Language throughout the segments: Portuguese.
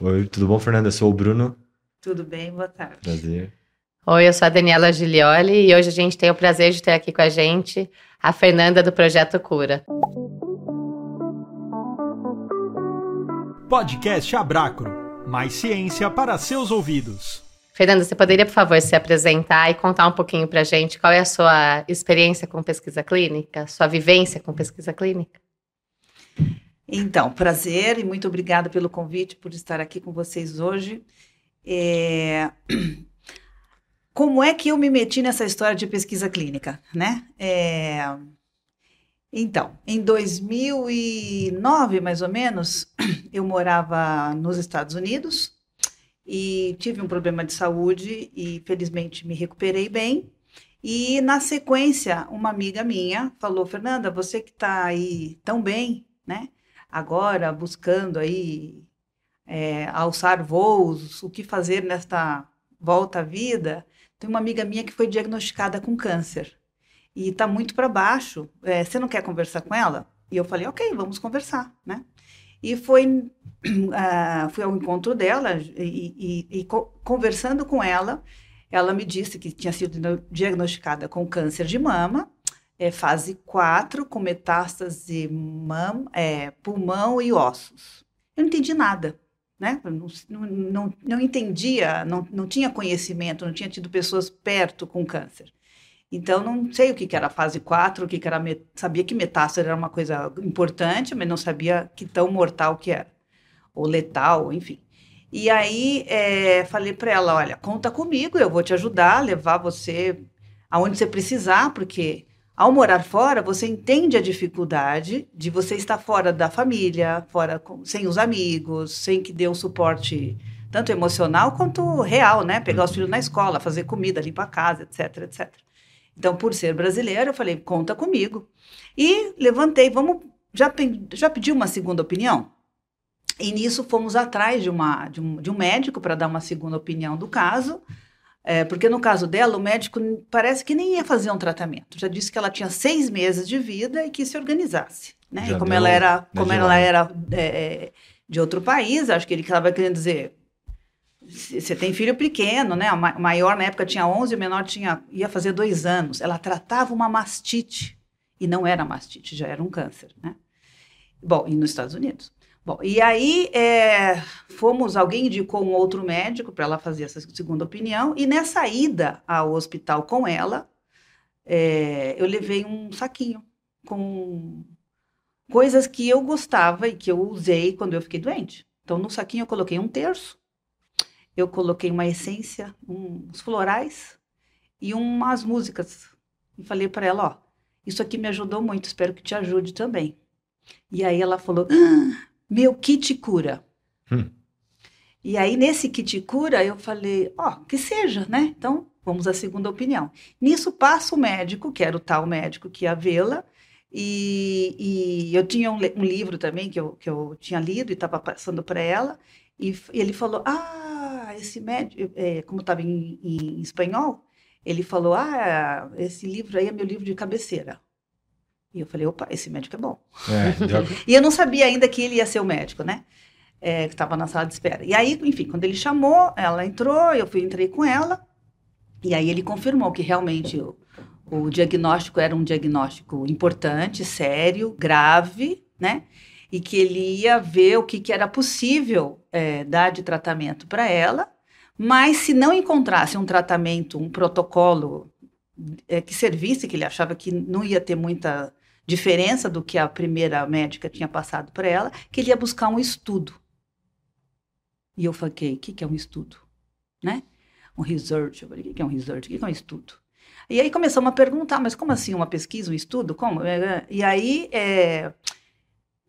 Oi, tudo bom, Fernanda? Eu sou o Bruno. Tudo bem, boa tarde. Prazer. Oi, eu sou a Daniela Giglioli e hoje a gente tem o prazer de ter aqui com a gente a Fernanda do Projeto Cura. Podcast Abracro. Mais ciência para seus ouvidos. Fernanda, você poderia, por favor, se apresentar e contar um pouquinho para a gente qual é a sua experiência com pesquisa clínica, sua vivência com pesquisa clínica? Então, prazer e muito obrigada pelo convite, por estar aqui com vocês hoje. É... Como é que eu me meti nessa história de pesquisa clínica, né? É... Então, em 2009, mais ou menos, eu morava nos Estados Unidos e tive um problema de saúde e felizmente me recuperei bem. E na sequência, uma amiga minha falou: Fernanda, você que está aí tão bem, né? Agora buscando aí é, alçar voos, o que fazer nesta volta à vida. Tem uma amiga minha que foi diagnosticada com câncer e está muito para baixo. É, você não quer conversar com ela? E eu falei, ok, vamos conversar, né? E foi, uh, fui ao encontro dela e, e, e co conversando com ela, ela me disse que tinha sido diagnosticada com câncer de mama, é, fase 4, com metástase mam, é, pulmão e ossos. Eu não entendi nada, né? Não, não, não, entendia, não, não tinha conhecimento, não tinha tido pessoas perto com câncer. Então, não sei o que, que era fase 4, o que, que era. Sabia que metástase era uma coisa importante, mas não sabia que tão mortal que era. Ou letal, enfim. E aí, é, falei para ela: olha, conta comigo, eu vou te ajudar, levar você aonde você precisar, porque ao morar fora, você entende a dificuldade de você estar fora da família, fora com, sem os amigos, sem que dê um suporte tanto emocional quanto real, né? Pegar os filhos na escola, fazer comida, limpar a casa, etc, etc. Então, por ser brasileira, eu falei, conta comigo. E levantei, vamos, já, já pedi uma segunda opinião? E nisso fomos atrás de, uma, de, um, de um médico para dar uma segunda opinião do caso, é, porque no caso dela, o médico parece que nem ia fazer um tratamento. Já disse que ela tinha seis meses de vida e que se organizasse. Né? e como ela era, como ela era é, de outro país, acho que ele estava querendo dizer, você tem filho pequeno, né? O maior na época tinha 11, o menor tinha, ia fazer dois anos. Ela tratava uma mastite. E não era mastite, já era um câncer, né? Bom, e nos Estados Unidos. Bom, e aí é, fomos, alguém indicou um outro médico para ela fazer essa segunda opinião. E nessa ida ao hospital com ela, é, eu levei um saquinho com coisas que eu gostava e que eu usei quando eu fiquei doente. Então, no saquinho eu coloquei um terço eu coloquei uma essência, uns florais e umas músicas. E falei para ela, ó, isso aqui me ajudou muito, espero que te ajude também. E aí ela falou, ah, meu kit cura. Hum. E aí nesse kit cura eu falei, ó, que seja, né? Então vamos à segunda opinião. Nisso passa o médico, que era o tal médico que ia vê-la, e, e, eu tinha um, um, livro também que eu, que eu tinha lido e estava passando para ela, e, e ele falou, ah, esse médico, é, como estava em, em, espanhol, ele falou: Ah, esse livro aí é meu livro de cabeceira. E eu falei: opa, esse médico é bom. É, já... e eu não sabia ainda que ele ia ser o médico, né? É, que estava na sala de espera. E aí, enfim, quando ele chamou, ela entrou, eu fui, entrei com ela, e aí ele confirmou que realmente o, o diagnóstico era um diagnóstico importante, sério, grave, né? e que ele ia ver o que, que era possível é, dar de tratamento para ela, mas se não encontrasse um tratamento, um protocolo é, que servisse, que ele achava que não ia ter muita diferença do que a primeira médica tinha passado para ela, que ele ia buscar um estudo. E eu falei, o que, que é um estudo? Né? Um research. Eu falei, o que é um research? O que é um estudo? E aí começamos a perguntar, mas como assim uma pesquisa, um estudo? Como? E aí é,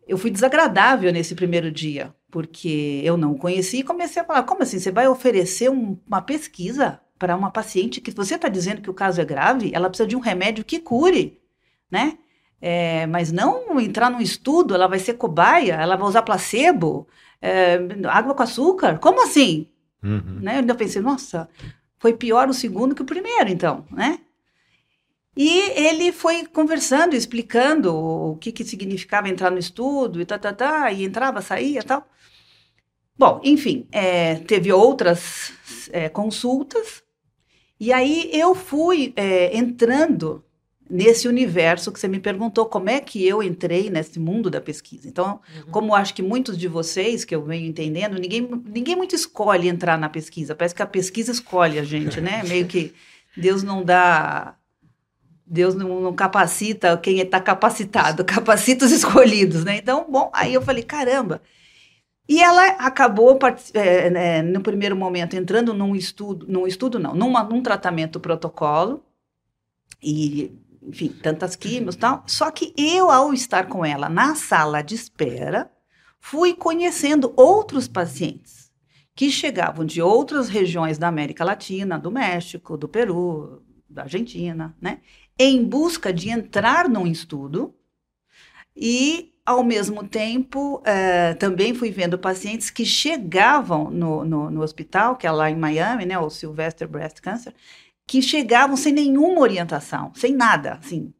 eu fui desagradável nesse primeiro dia, porque eu não conheci e comecei a falar: como assim? Você vai oferecer um, uma pesquisa para uma paciente que você está dizendo que o caso é grave? Ela precisa de um remédio que cure, né? É, mas não entrar num estudo, ela vai ser cobaia, ela vai usar placebo, é, água com açúcar? Como assim? Uhum. Né? Eu ainda pensei, nossa, foi pior o segundo que o primeiro, então, né? E ele foi conversando, explicando o que, que significava entrar no estudo e tá, tá, tá, e entrava, saía e tal. Bom, enfim, é, teve outras é, consultas, e aí eu fui é, entrando nesse universo que você me perguntou como é que eu entrei nesse mundo da pesquisa. Então, uhum. como acho que muitos de vocês que eu venho entendendo, ninguém, ninguém muito escolhe entrar na pesquisa. Parece que a pesquisa escolhe a gente, né? Meio que Deus não dá Deus não, não capacita quem está capacitado, capacita os escolhidos, né? Então, bom, aí eu falei, caramba. E ela acabou, é, é, no primeiro momento, entrando num estudo, num estudo não, numa, num tratamento protocolo, e enfim, tantas químicos tal. Só que eu, ao estar com ela na sala de espera, fui conhecendo outros pacientes que chegavam de outras regiões da América Latina, do México, do Peru, da Argentina, né? Em busca de entrar num estudo e, ao mesmo tempo, eh, também fui vendo pacientes que chegavam no, no, no, hospital, que é lá em Miami, né? O Sylvester Breast Cancer, que chegavam sem nenhuma orientação, sem nada, assim,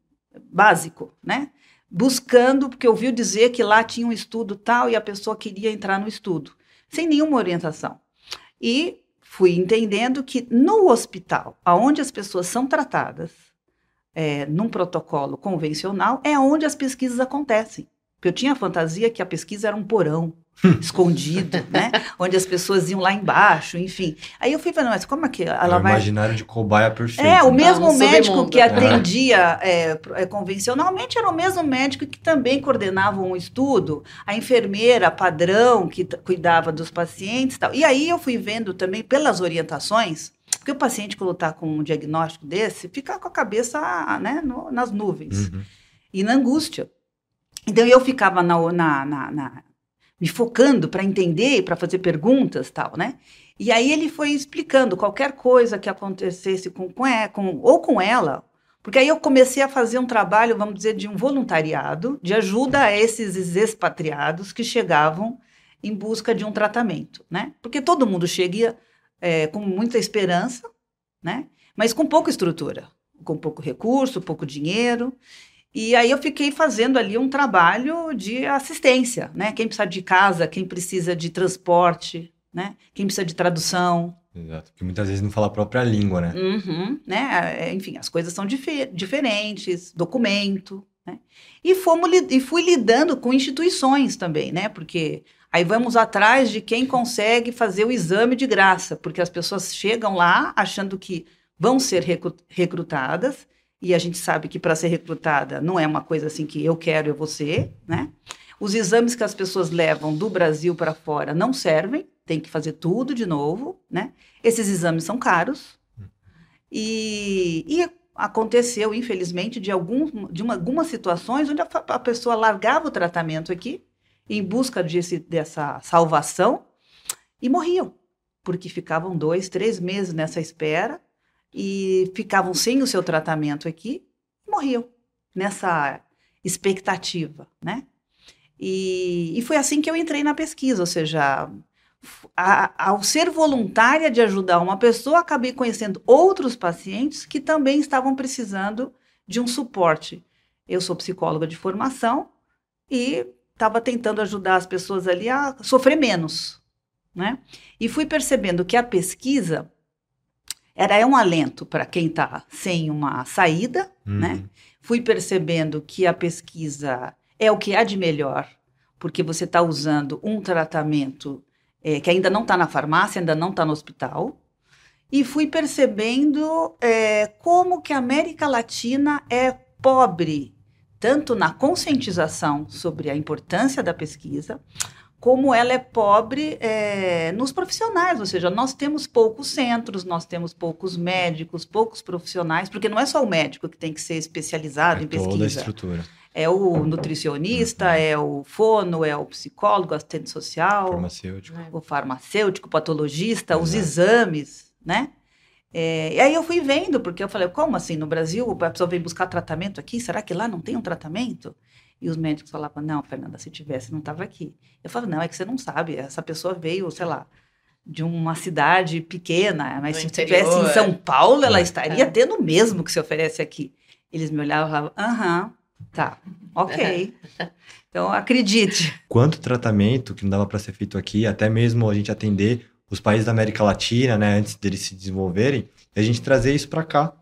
básico, né? Buscando, porque ouviu dizer que lá tinha um estudo tal e a pessoa queria entrar no estudo, sem nenhuma orientação. E fui entendendo que no hospital, aonde as pessoas são tratadas, é, num protocolo convencional, é onde as pesquisas acontecem. Eu tinha a fantasia que a pesquisa era um porão, escondido, né? Onde as pessoas iam lá embaixo, enfim. Aí eu fui falando, mas como é que ela é vai... imaginário de cobaia perfeito. É, o mesmo médico que atendia é, é, convencionalmente era o mesmo médico que também coordenava um estudo, a enfermeira padrão que cuidava dos pacientes e tal. E aí eu fui vendo também pelas orientações, porque o paciente quando está com um diagnóstico desse, fica com a cabeça né, no, nas nuvens uhum. e na angústia. Então eu ficava na, na, na, na me focando para entender, para fazer perguntas, tal, né? E aí ele foi explicando qualquer coisa que acontecesse com, com, com ou com ela, porque aí eu comecei a fazer um trabalho, vamos dizer, de um voluntariado, de ajuda a esses expatriados que chegavam em busca de um tratamento, né? Porque todo mundo chega é, com muita esperança, né? Mas com pouca estrutura, com pouco recurso, pouco dinheiro. E aí eu fiquei fazendo ali um trabalho de assistência, né? Quem precisa de casa, quem precisa de transporte, né? Quem precisa de tradução. Exato, porque muitas vezes não fala a própria língua, né? Uhum, né? É, enfim, as coisas são dif diferentes, documento, né? E, fomos, e fui lidando com instituições também, né? Porque aí vamos atrás de quem consegue fazer o exame de graça, porque as pessoas chegam lá achando que vão ser recrutadas e a gente sabe que para ser recrutada não é uma coisa assim que eu quero, eu vou ser, né? Os exames que as pessoas levam do Brasil para fora não servem, tem que fazer tudo de novo, né? Esses exames são caros. E, e aconteceu, infelizmente, de, algum, de uma, algumas situações onde a, a, pessoa largava o tratamento aqui em busca desse, dessa salvação e morriam, porque ficavam dois, três meses nessa espera e ficavam sem o seu tratamento aqui e morriam nessa expectativa, né? E, e foi assim que eu entrei na pesquisa, ou seja, a, ao ser voluntária de ajudar uma pessoa, acabei conhecendo outros pacientes que também estavam precisando de um suporte. Eu sou psicóloga de formação e estava tentando ajudar as pessoas ali a sofrer menos, né? E fui percebendo que a pesquisa era é um alento para quem está sem uma saída, uhum. né? Fui percebendo que a pesquisa é o que há de melhor, porque você está usando um tratamento é, que ainda não está na farmácia, ainda não está no hospital, e fui percebendo é, como que a América Latina é pobre tanto na conscientização sobre a importância da pesquisa, como ela é pobre é, nos profissionais, ou seja, nós temos poucos centros, nós temos poucos médicos, poucos profissionais, porque não é só o médico que tem que ser especializado é em pesquisa. Toda a estrutura. É o nutricionista, uhum. é o fono, é o psicólogo, assistente social, farmacêutico. o farmacêutico, o patologista, Exato. os exames, né? É, e aí eu fui vendo, porque eu falei, como assim? No Brasil, a pessoa vem buscar tratamento aqui, será que lá não tem um tratamento? E os médicos falavam, não, Fernanda, se tivesse, não estava aqui. Eu falava, não, é que você não sabe, essa pessoa veio, sei lá, de uma cidade pequena, mas se estivesse em São Paulo, ela é. estaria é. tendo o mesmo que se oferece aqui. Eles me olhavam e falavam, aham, Tá, ok. Então, acredite. Quanto tratamento que não dava para ser feito aqui, até mesmo a gente atender os países da América Latina, né, antes deles se desenvolverem, e a gente trazer isso para cá.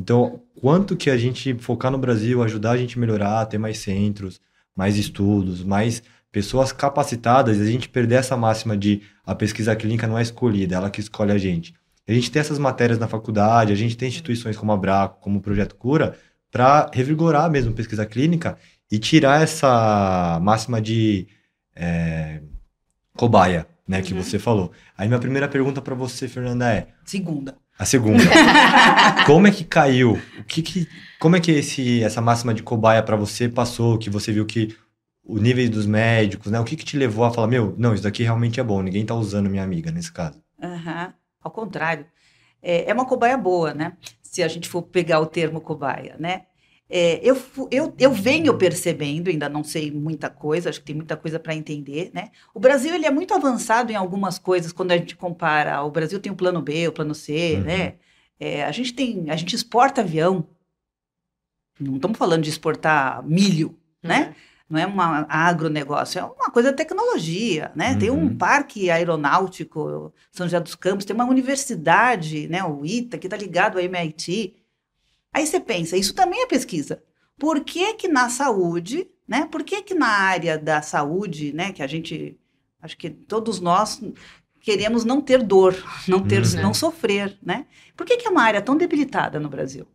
Então, quanto que a gente focar no Brasil, ajudar a gente a melhorar, ter mais centros, mais estudos, mais pessoas capacitadas, e a gente perder essa máxima de a pesquisa clínica não é escolhida, ela que escolhe a gente. A gente tem essas matérias na faculdade, a gente tem instituições como a Braco, como o Projeto Cura, para revigorar mesmo pesquisa clínica e tirar essa máxima de é, cobaia, né, que Uhum. você falou. Aí minha primeira pergunta para você, Fernanda, é Segunda. A segunda. como é que caiu? O que que, como é que esse, essa máxima de cobaia para você passou? Que você viu que o nível dos médicos, né? O que que te levou a falar, meu, não, isso daqui realmente é bom, ninguém tá usando minha amiga nesse caso. Aham. Ao contrário. É, é uma cobaia boa, né? Se a gente for pegar o termo cobaia, né? É, eu, eu, eu venho percebendo, ainda não sei muita coisa, acho que tem muita coisa para entender, né? O Brasil ele é muito avançado em algumas coisas quando a gente compara. O Brasil tem o plano B, o plano C, Uhum. né? É, a gente tem, a gente exporta avião. Não estamos falando de exportar milho, né? Não é um agronegócio, é uma coisa de tecnologia, né? Tem um Uhum. parque aeronáutico, São José dos Campos, tem uma universidade, né? O ITA, que está ligado ao MIT. Aí você pensa, isso também é pesquisa. Por que que na saúde, né? Por que que na área da saúde, né? Que a gente, acho que todos nós queremos não ter dor, não ter, Uhum. não sofrer, né? Por que que é uma área tão debilitada no Brasil?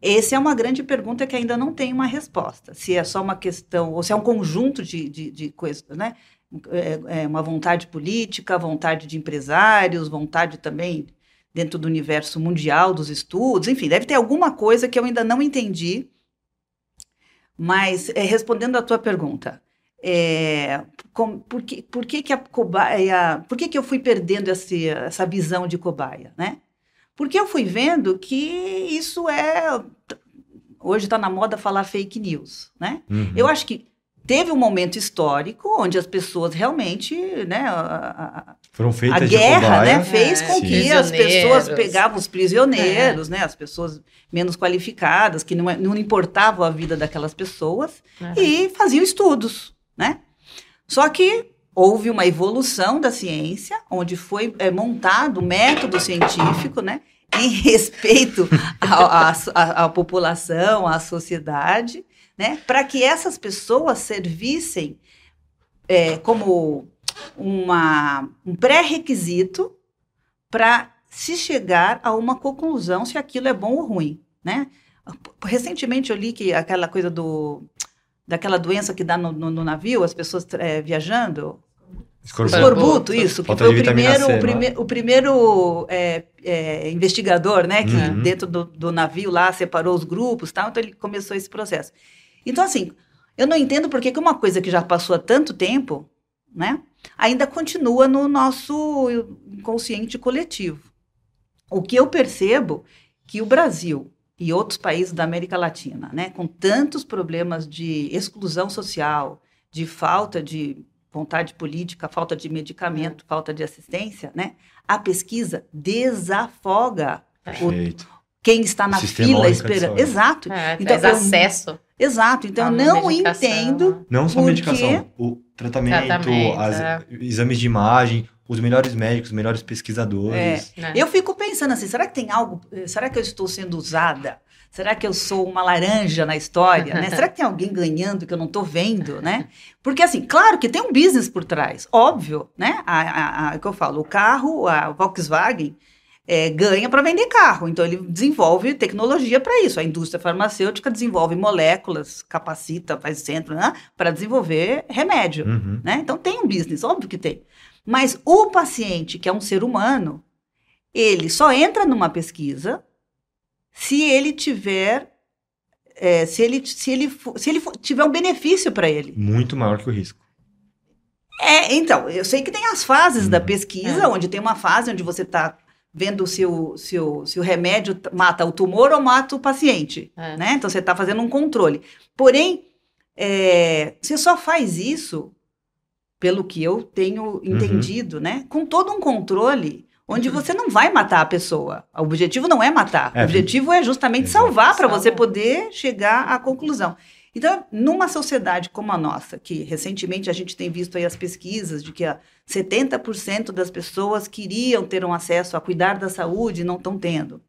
Essa é uma grande pergunta que ainda não tem uma resposta. Se é só uma questão, ou se é um conjunto de, de, de coisas, né? É, é uma vontade política, vontade de empresários, vontade também dentro do universo mundial dos estudos, enfim, deve ter alguma coisa que eu ainda não entendi. Mas, é, respondendo à tua pergunta, é, com- por, que, por que, que a cobaia, por que, que eu fui perdendo esse, essa visão de cobaia, né? Porque eu fui vendo que isso é. Hoje está na moda falar fake news, né? Uhum. Eu acho que teve um momento histórico onde as pessoas realmente, né? a- a- a- Foram a feitas de guerra, né, fez É, com sim. que as pessoas pegavam os prisioneiros, né, as pessoas menos qualificadas, que não, é- não importavam a vida daquelas pessoas, e faziam estudos, né? Só que houve uma evolução da ciência, onde foi é, montado um método científico, né, em respeito à população, à sociedade, né, para que essas pessoas servissem é, como uma, um pré-requisito para se chegar a uma conclusão se aquilo é bom ou ruim, né? Recentemente eu li que aquela coisa do daquela doença que dá no, no- no navio, as pessoas é, viajando, Escorbuto. escorbuto, isso, que foi o primeiro, C, o, é? prime- o primeiro é, é, investigador, né, que Uhum. dentro do, do navio lá separou os grupos, tal, então ele começou esse processo. Então assim, eu não entendo por que que uma coisa que já passou há tanto tempo, né, ainda continua no nosso inconsciente coletivo. O que eu percebo que o Brasil e outros países da América Latina, né, com tantos problemas de exclusão social, de falta de vontade política, falta de medicamento, falta de assistência, né, a pesquisa desafoga o. quem está na Sistema fila esperando. Exato, É, Então, eu- acesso. exato. Então, não medicação. entendo Não só Porque- medicação, o tratamento, Tratamento, as- é. exames de imagem, os melhores médicos, os melhores pesquisadores. né? Eu fico pensando assim, será que tem algo, eh, será que eu estou sendo usada? Será que eu sou uma laranja na história, né? Será que tem alguém ganhando que eu não estou vendo, né? Porque assim, claro que tem um business por trás, óbvio, né? A, a, a- o que eu falo, o carro, a Volkswagen eh, ganha para vender carro, então ele desenvolve tecnologia para isso. A indústria farmacêutica desenvolve moléculas, capacita, faz centro, né? Para desenvolver remédio Uhum. né? Então tem um business, óbvio que tem. Mas o paciente, que é um ser humano, ele só entra numa pesquisa se ele tiver, é, se ele, se ele, se ele tiver um benefício para ele. Muito maior que o risco. É, então, eu sei que tem as fases da Uhum. pesquisa, É. onde tem uma fase onde você está vendo se o, se, o, se o remédio mata o tumor ou mata o paciente, É. né? Então, você está fazendo um controle. Porém, é, você só faz isso, pelo que eu tenho entendido, né? Com todo um controle, onde você não vai matar a pessoa. O objetivo não é matar. É, o objetivo é justamente salvar para você poder chegar à conclusão. Então, numa sociedade como a nossa, que recentemente a gente tem visto aí as pesquisas de que ah, 70% das pessoas queriam ter um acesso a cuidar da saúde e não estão tendo.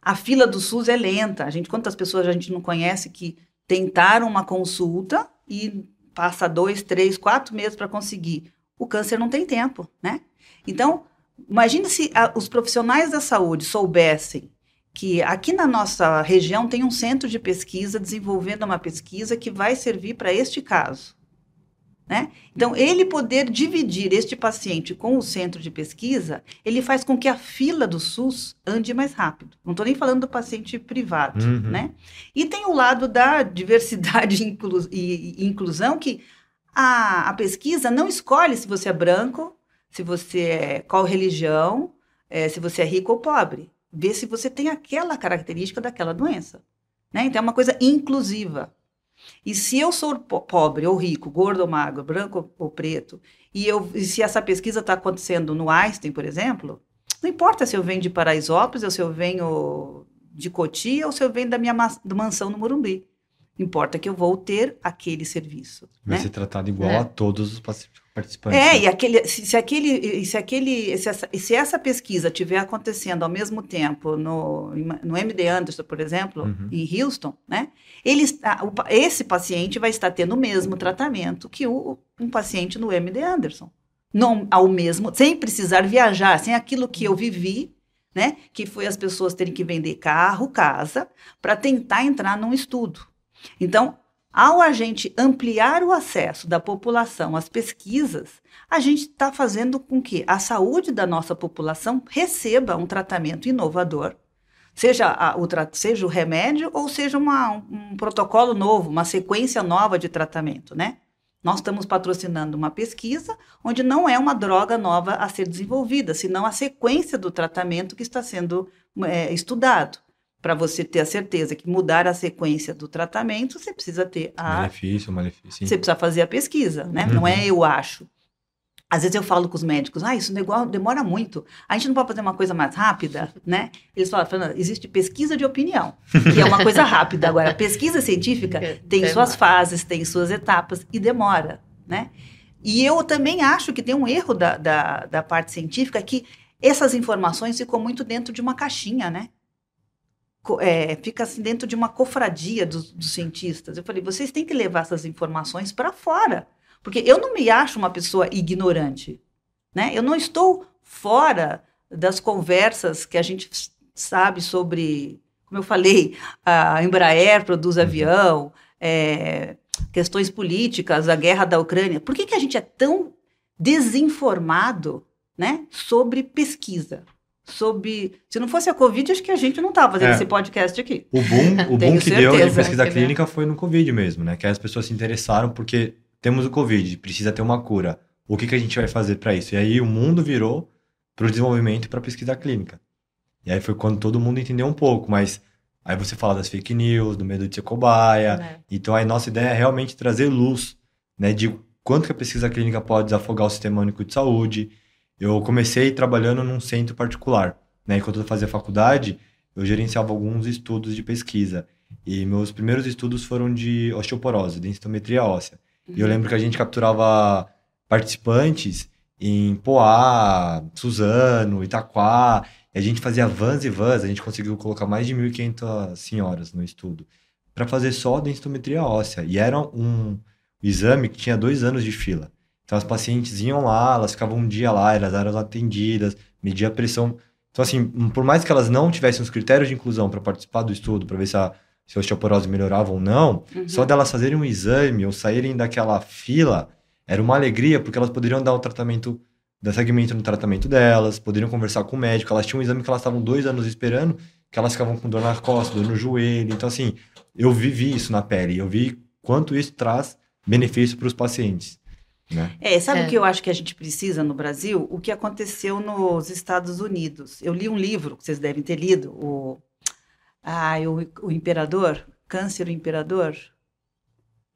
A fila do SUS é lenta. A gente, quantas pessoas a gente não conhece que tentaram uma consulta e passa dois, três, quatro meses para conseguir. O câncer não tem tempo, né? Então, imagine se ah, os profissionais da saúde soubessem que aqui na nossa região tem um centro de pesquisa desenvolvendo uma pesquisa que vai servir para este caso. Né? Então, ele poder dividir este paciente com o centro de pesquisa, ele faz com que a fila do SUS ande mais rápido. Não estou nem falando do paciente privado, Uhum. né? E tem o lado da diversidade e inclu- inclusão, que a, a pesquisa não escolhe se você é branco, se você é qual religião, eh, se você é rico ou pobre. Vê se você tem aquela característica daquela doença. Né? Então, é uma coisa inclusiva. E se eu sou po- pobre ou rico, gordo ou magro, branco ou preto, e, eu, e se essa pesquisa está acontecendo no Einstein, por exemplo, não importa se eu venho de Paraisópolis, ou se eu venho de Cotia, ou se eu venho da minha mansão no Morumbi. Importa que eu vou ter aquele serviço. Vai né? ser tratado igual É. a todos os participantes. É, né? e aquele, se, se aquele, se aquele, se essa, se essa pesquisa estiver acontecendo ao mesmo tempo no, no MD Anderson, por exemplo, Uhum. em Houston, né? Ele está, o esse paciente vai estar tendo o mesmo tratamento que o, um paciente no MD Anderson. Não ao mesmo, sem precisar viajar, sem aquilo que eu vivi, né? Que foi as pessoas terem que vender carro, casa, para tentar entrar num estudo. Então, ao a gente ampliar o acesso da população às pesquisas, a gente está fazendo com que a saúde da nossa população receba um tratamento inovador, seja, a- o, seja o remédio ou seja uma- um, um protocolo novo, uma sequência nova de tratamento, né? Nós estamos patrocinando uma pesquisa onde não é uma droga nova a ser desenvolvida, senão a sequência do tratamento que está sendo é, estudado. Para você ter a certeza que mudar a sequência do tratamento, você precisa ter a Malefício, malefício. sim. você precisa fazer a pesquisa, né? Não é eu acho. Às vezes eu falo com os médicos, ah, isso negócio demora muito. A gente não pode fazer uma coisa mais rápida, né? Eles falam, Fernanda, existe pesquisa de opinião, que é uma coisa rápida. Agora, pesquisa científica tem Demora. suas fases, tem suas etapas e demora, né? E eu também acho que tem um erro da, da, da parte científica que essas informações ficam muito dentro de uma caixinha, né? É, fica assim dentro de uma cofradia dos, dos cientistas. Eu falei, vocês têm que levar essas informações para fora, porque eu não me acho uma pessoa ignorante, né? Eu não estou fora das conversas que a gente sabe sobre, como eu falei, a Embraer produz avião, é, questões políticas, a guerra da Ucrânia. Por que, que a gente é tão desinformado, né, sobre pesquisa? Sobre, se não fosse a Covid, acho que a gente não estava fazendo É. esse podcast aqui. O boom, o boom que deu de certeza. pesquisa clínica foi no Covid mesmo, né? Que as pessoas se interessaram porque temos o Covid, precisa ter uma cura. O que, que a gente vai fazer para isso? E aí o mundo virou para o desenvolvimento e para pesquisa clínica. E aí foi quando todo mundo entendeu um pouco, mas aí você fala das fake news, do medo de ser cobaia. É. Então a nossa ideia é realmente trazer luz, né, de quanto que a pesquisa clínica pode desafogar o sistema único de saúde. Eu comecei trabalhando num centro particular, né? Enquanto eu fazia faculdade, eu gerenciava alguns estudos de pesquisa. E meus primeiros estudos foram de osteoporose, densitometria óssea. E eu lembro que a gente capturava participantes em Poá, Suzano, Itaquá, e a gente fazia vans e vans, a gente conseguiu colocar mais de 1.500 senhoras no estudo, para fazer só densitometria óssea. E era um exame que tinha dois anos de fila. Então as pacientes iam lá, elas ficavam um dia lá, elas eram atendidas, media a pressão. Então, assim, por mais que elas não tivessem os critérios de inclusão para participar do estudo, para ver se a, se a osteoporose melhorava ou não, Uhum. só delas fazerem um exame ou saírem daquela fila era uma alegria, porque elas poderiam dar o tratamento, dar segmento no tratamento delas, poderiam conversar com o médico. Elas tinham um exame que elas estavam dois anos esperando, que elas ficavam com dor na costa, dor no joelho. Então, assim, eu vivi isso na pele, eu vi quanto isso traz benefício para os pacientes. Né? É, sabe É. o que eu acho que a gente precisa no Brasil? O que aconteceu nos Estados Unidos. Eu li um livro, que vocês devem ter lido, o, ah, o, o Imperador, Câncer o Imperador.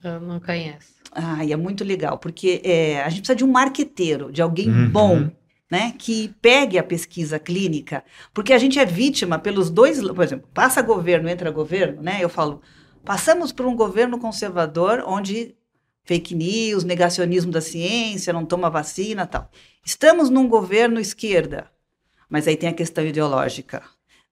Eu não conheço. Ah, e é muito legal, porque é, a gente precisa de um marqueteiro, de alguém Uhum. bom né, que pegue a pesquisa clínica, porque a gente é vítima pelos dois, por exemplo, passa governo, entra governo, né? Eu falo, passamos por um governo conservador onde fake news, negacionismo da ciência, não toma vacina, tal. Estamos num governo esquerda, mas aí tem a questão ideológica.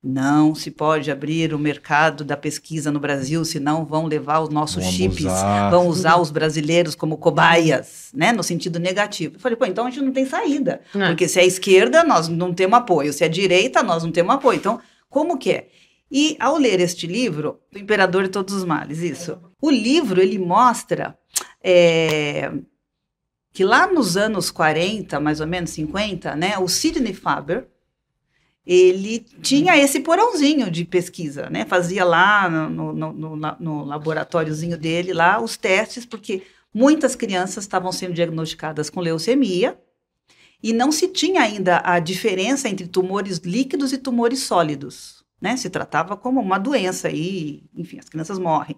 Não se pode abrir o mercado da pesquisa no Brasil, senão vão levar os nossos Vão chips, abusar. vão usar os brasileiros como cobaias, né, no sentido negativo. Eu falei, pô, então a gente não tem saída, Não. porque se é esquerda, nós não temos apoio, se é direita, nós não temos apoio. Então, como que é? E ao ler este livro, O Imperador e Todos os Males, isso, o livro, ele mostra é, que lá nos anos 40, mais ou menos 50, né, o Sidney Faber, ele tinha esse porãozinho de pesquisa, né? Fazia lá no, no, no, no- no laboratóriozinho dele lá os testes, porque muitas crianças estavam sendo diagnosticadas com leucemia e não se tinha ainda a diferença entre tumores líquidos e tumores sólidos, né? Se tratava como uma doença e, enfim, as crianças morrem.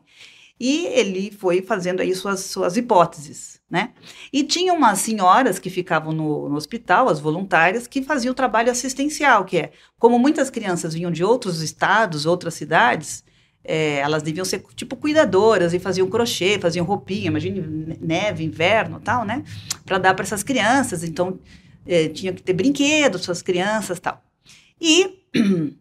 E ele foi fazendo aí suas, suas hipóteses, né? E tinha umas senhoras que ficavam no, no hospital, as voluntárias, que faziam o trabalho assistencial, que é, como muitas crianças vinham de outros estados, outras cidades, é, elas deviam ser tipo cuidadoras e faziam crochê, faziam roupinha, imagine ne- neve, inverno, tal, né? Para dar para essas crianças. Então é, tinha que ter brinquedos para as crianças, tal. E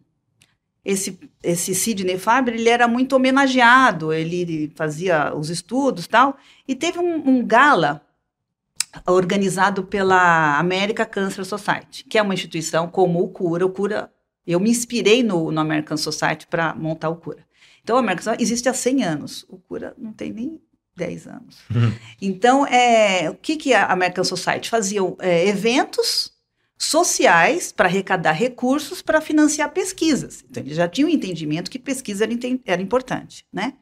esse esse Sidney Faber ele era muito homenageado, ele fazia os estudos, tal. E teve um, um gala organizado pela American Cancer Society, que é uma instituição como o Cura. O Cura, eu me inspirei no, no American Society para montar o Cura. Então, o American Society existe há 100 anos. O Cura não tem nem 10 anos. então, é, o que, que a American Society faziam? É, eventos sociais para arrecadar recursos para financiar pesquisas. Então, eles já tinham um entendimento que pesquisa era, era importante, né?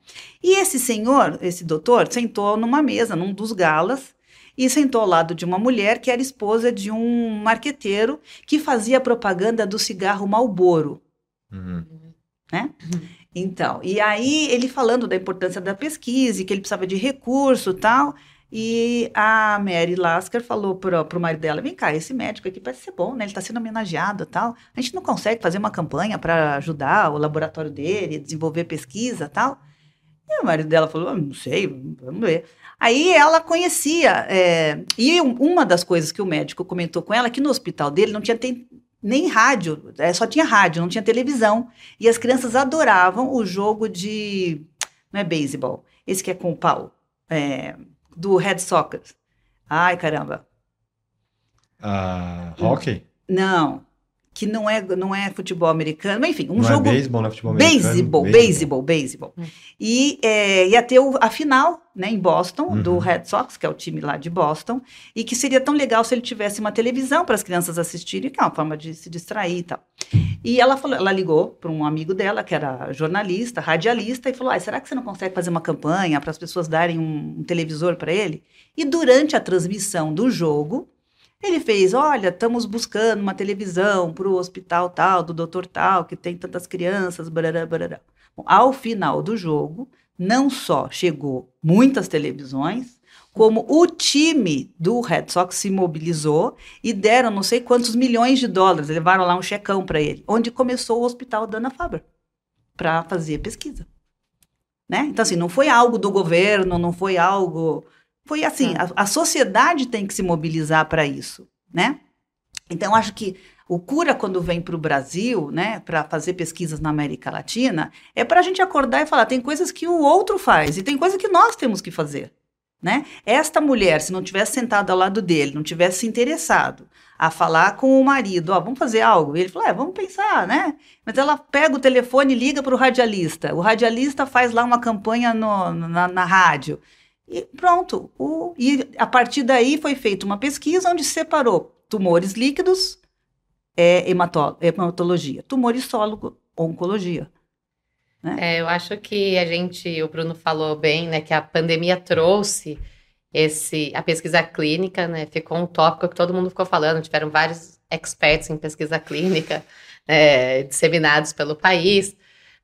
E esse senhor, esse doutor, sentou numa mesa, num dos galas, e sentou ao lado de uma mulher que era esposa de um marqueteiro que fazia propaganda do cigarro Marlboro. Uhum. Então, e aí ele falando da importância da pesquisa e que ele precisava de recurso e tal, e a Mary Lasker falou pro, pro marido dela, vem cá, esse médico aqui parece ser bom, né? Ele está sendo homenageado tal. A gente não consegue fazer uma campanha para ajudar o laboratório dele, desenvolver pesquisa tal. E o marido dela falou, "Ah, não sei, vamos ver. Aí ela conhecia, é, e um- uma das coisas que o médico comentou com ela, é que no hospital dele não tinha nem rádio, é, só tinha rádio, não tinha televisão. E as crianças adoravam o jogo de. Não é beisebol, esse que é com o pau. é, do Red Soccer. Ai, caramba. Ah, hockey? Não, que não é, não é futebol americano, mas enfim, um não jogo. é beisebol, não é futebol americano? Beisebol, beisebol, beisebol. Hum. E é, ia ter o- a final, né, em Boston, do Uhum. Red Sox, que é o time lá de Boston, e que seria tão legal se ele tivesse uma televisão para as crianças assistirem, que é uma forma de se distrair e tal. E ela falou, ela ligou para um amigo dela, que era jornalista, radialista, e falou: ah, será que você não consegue fazer uma campanha para as pessoas darem um, um televisor para ele? E durante a transmissão do jogo, ele fez: olha, estamos buscando uma televisão para o hospital tal, do doutor tal, que tem tantas crianças, barará, barará. Bom, ao final do jogo, não só chegou muitas televisões, como o time do Red Sox se mobilizou e deram não sei quantos milhões de dólares, levaram lá um checão para ele, onde começou o hospital Dana Faber para fazer pesquisa. Né? Então, assim, não foi algo do governo, não foi algo. Foi assim, a, a sociedade tem que se mobilizar para isso, né? Então, acho que o Cura, quando vem para o Brasil, né, para fazer pesquisas na América Latina, é para a gente acordar e falar: tem coisas que o outro faz e tem coisas que nós temos que fazer. Né? Esta mulher, se não tivesse sentado ao lado dele, não tivesse se interessado a falar com o marido, ó, vamos fazer algo. Ele falou, é, vamos pensar, né? Mas ela pega o telefone e liga para o radialista. O radialista faz lá uma campanha no, na, na rádio. E pronto. O, e a partir daí foi feita uma pesquisa onde separou tumores líquidos, é hemato, hematologia, tumores sólido, oncologia. É, eu acho que a gente, o Bruno falou bem, né, que a pandemia trouxe esse, a pesquisa clínica, né, ficou um tópico que todo mundo ficou falando, tiveram vários experts em pesquisa clínica é, disseminados pelo país,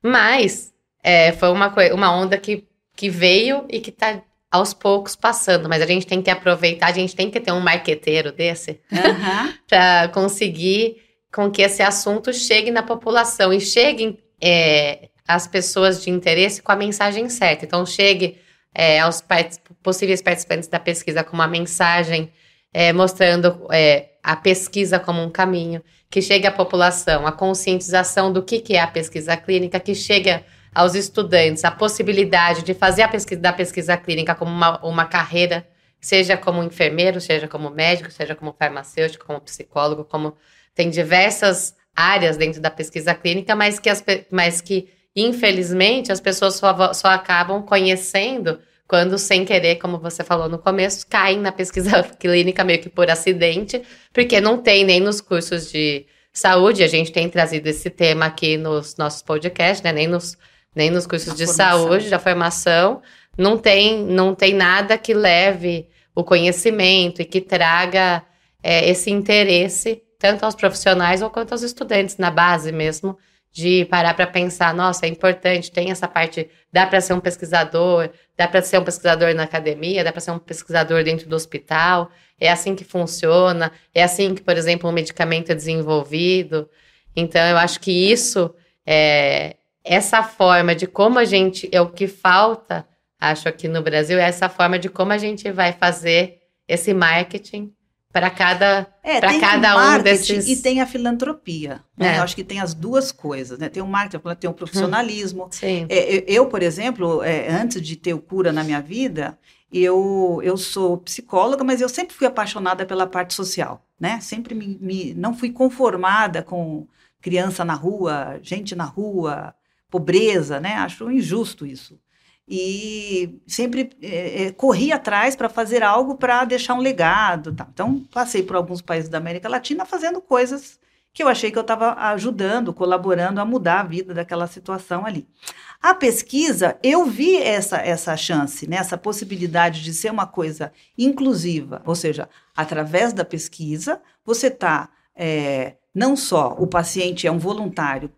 mas é, foi uma, uma onda que, que veio e que está aos poucos passando, mas a gente tem que aproveitar, a gente tem que ter um marqueteiro desse Aham. para conseguir com que esse assunto chegue na população e chegue é, às pessoas de interesse com a mensagem certa. Então, chegue é, aos partic- possíveis participantes da pesquisa com uma mensagem é, mostrando é, a pesquisa como um caminho, que chegue à população, a conscientização do que, que é a pesquisa clínica, que chegue aos estudantes a possibilidade de fazer a pesquisa da pesquisa clínica como uma, uma carreira, seja como enfermeiro, seja como médico, seja como farmacêutico, como psicólogo, como tem diversas áreas dentro da pesquisa clínica, mas que, as, mas que infelizmente, as pessoas só, só acabam conhecendo quando, sem querer, como você falou no começo, caem na pesquisa clínica meio que por acidente, porque não tem nem nos cursos de saúde, a gente tem trazido esse tema aqui nos nossos podcasts, né? Nem nos, nem nos cursos Na de formação. saúde, da formação, não tem, não tem nada que leve o conhecimento e que traga é, esse interesse tanto aos profissionais ou quanto aos estudantes na base mesmo, de parar para pensar, nossa, é importante, tem essa parte, dá para ser um pesquisador, dá para ser um pesquisador na academia, dá para ser um pesquisador dentro do hospital, é assim que funciona, é assim que, por exemplo, um medicamento é desenvolvido. Então, eu acho que isso, é, essa forma de como a gente, é o que falta, acho aqui no Brasil, é essa forma de como a gente vai fazer esse marketing para cada É, tem cada um desses- e tem a filantropia. Né? É. Eu acho que tem as duas coisas. Né? Tem o marketing, tem o profissionalismo. sim, É, eu- eu, por exemplo, é, antes de ter o cura na minha vida, eu, eu sou psicóloga, mas eu sempre fui apaixonada pela parte social, né? Sempre me, me- não fui conformada com criança na rua, gente na rua, pobreza, né? Acho injusto isso. E sempre é, é, corri atrás para fazer algo para deixar um legado. Tá? Então, passei por alguns países da América Latina fazendo coisas que eu achei que eu estava ajudando, colaborando a mudar a vida daquela situação ali. A pesquisa, eu vi essa, essa chance, né, essa possibilidade de ser uma coisa inclusiva, ou seja, através da pesquisa, você está, não só o paciente é um voluntário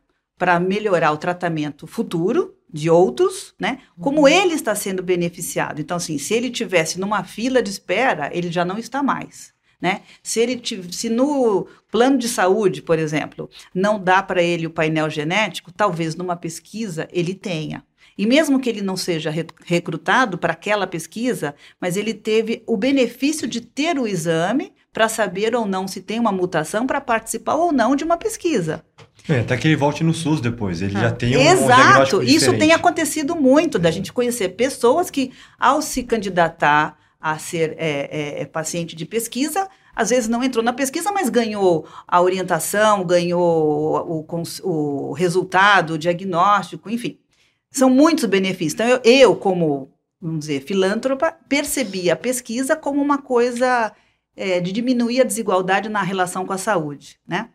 para melhorar o tratamento futuro de outros, né, como ele está sendo beneficiado. Então, assim, se ele tivesse numa fila de espera, ele já não está mais. Né? Se ele tiv- se no plano de saúde, por exemplo, não dá para ele o painel genético, talvez numa pesquisa ele tenha. E mesmo que ele não seja re- recrutado para aquela pesquisa, mas ele teve o benefício de ter o exame para saber ou não se tem uma mutação para participar ou não de uma pesquisa. É, até que ele volte no SUS depois. Ele já tem um Exato, diagnóstico isso tem acontecido muito, da gente conhecer pessoas que, ao se candidatar a ser é, é, é, paciente de pesquisa, às vezes não entrou na pesquisa, mas ganhou a orientação, ganhou o, cons- o resultado, o diagnóstico, enfim. São muitos benefícios. Então, eu, eu, como, vamos dizer, filântropa, percebi a pesquisa como uma coisa é, de diminuir a desigualdade na relação com a saúde, né?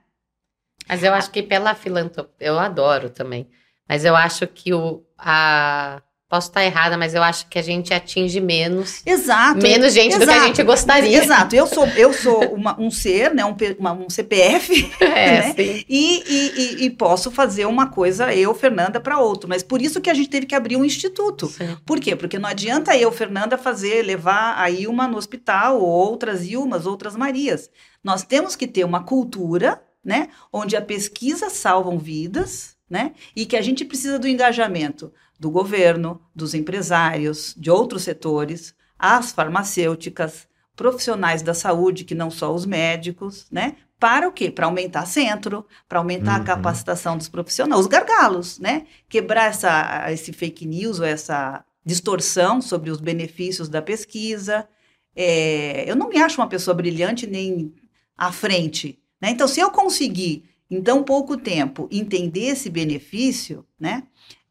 Mas eu acho que pela filantropia, eu adoro também. Mas eu acho que o a posso estar errada, mas eu acho que a gente atinge menos Exato. menos gente do que a exato. gente gostaria. Exato. Eu sou, eu sou uma- um ser, né, um, uma- um CPF, É, né? sim. e, e- e- e posso fazer uma coisa, eu, Fernanda, para outro. Mas por isso que a gente teve que abrir um instituto. Sim. Por quê? Porque não adianta eu, Fernanda, fazer, levar a Ilma no hospital, ou outras Ilmas, outras Marias. Nós temos que ter uma cultura, né, onde a pesquisa salvam vidas, né, e que a gente precisa do engajamento do governo, dos empresários, de outros setores, as farmacêuticas, profissionais da saúde, que não só os médicos, né, para o quê? Para aumentar centro, para aumentar a Uhum. capacitação dos profissionais, os gargalos, né? Quebrar essa, esse fake news ou essa distorção sobre os benefícios da pesquisa. É, eu não me acho uma pessoa brilhante nem à frente, né? Então, se eu conseguir, em tão pouco tempo, entender esse benefício, né?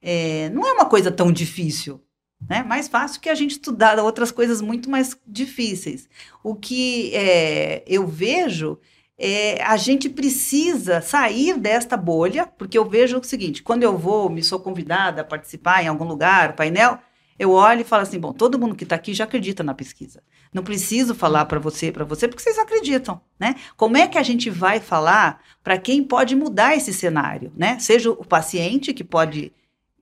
É, não é uma coisa tão difícil, né? Mais fácil que a gente estudar outras coisas muito mais difíceis. O que é, eu vejo é, a gente precisa sair desta bolha, porque eu vejo o seguinte: quando eu vou, me sou convidada a participar em algum lugar, painel, eu olho e falo assim: bom, todo mundo que está aqui já acredita na pesquisa. Não preciso falar para você, para você, porque vocês acreditam, né? Como é que a gente vai falar para quem pode mudar esse cenário, né? Seja o paciente que pode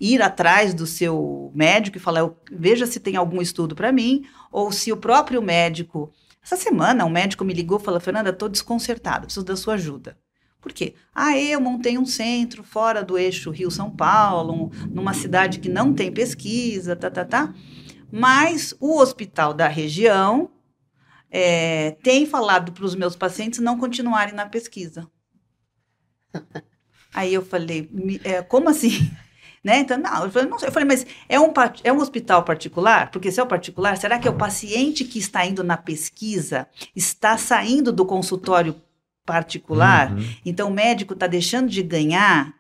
ir atrás do seu médico e falar, veja se tem algum estudo para mim, ou se o próprio médico. Essa semana, um médico me ligou e falou: Fernanda, estou desconcertada, preciso da sua ajuda. Por quê? Ah, eu montei um centro fora do eixo Rio-São Paulo, numa cidade que não tem pesquisa, tá, tá, tá. Mas o hospital da região é, tem falado para os meus pacientes não continuarem na pesquisa. Aí eu falei, é, como assim? Né? Então, não eu, falei, não sei. eu falei, mas é um, é um hospital particular? Porque se é o particular, será que é o paciente que está indo na pesquisa está saindo do consultório particular? Uhum. Então, o médico está deixando de ganhar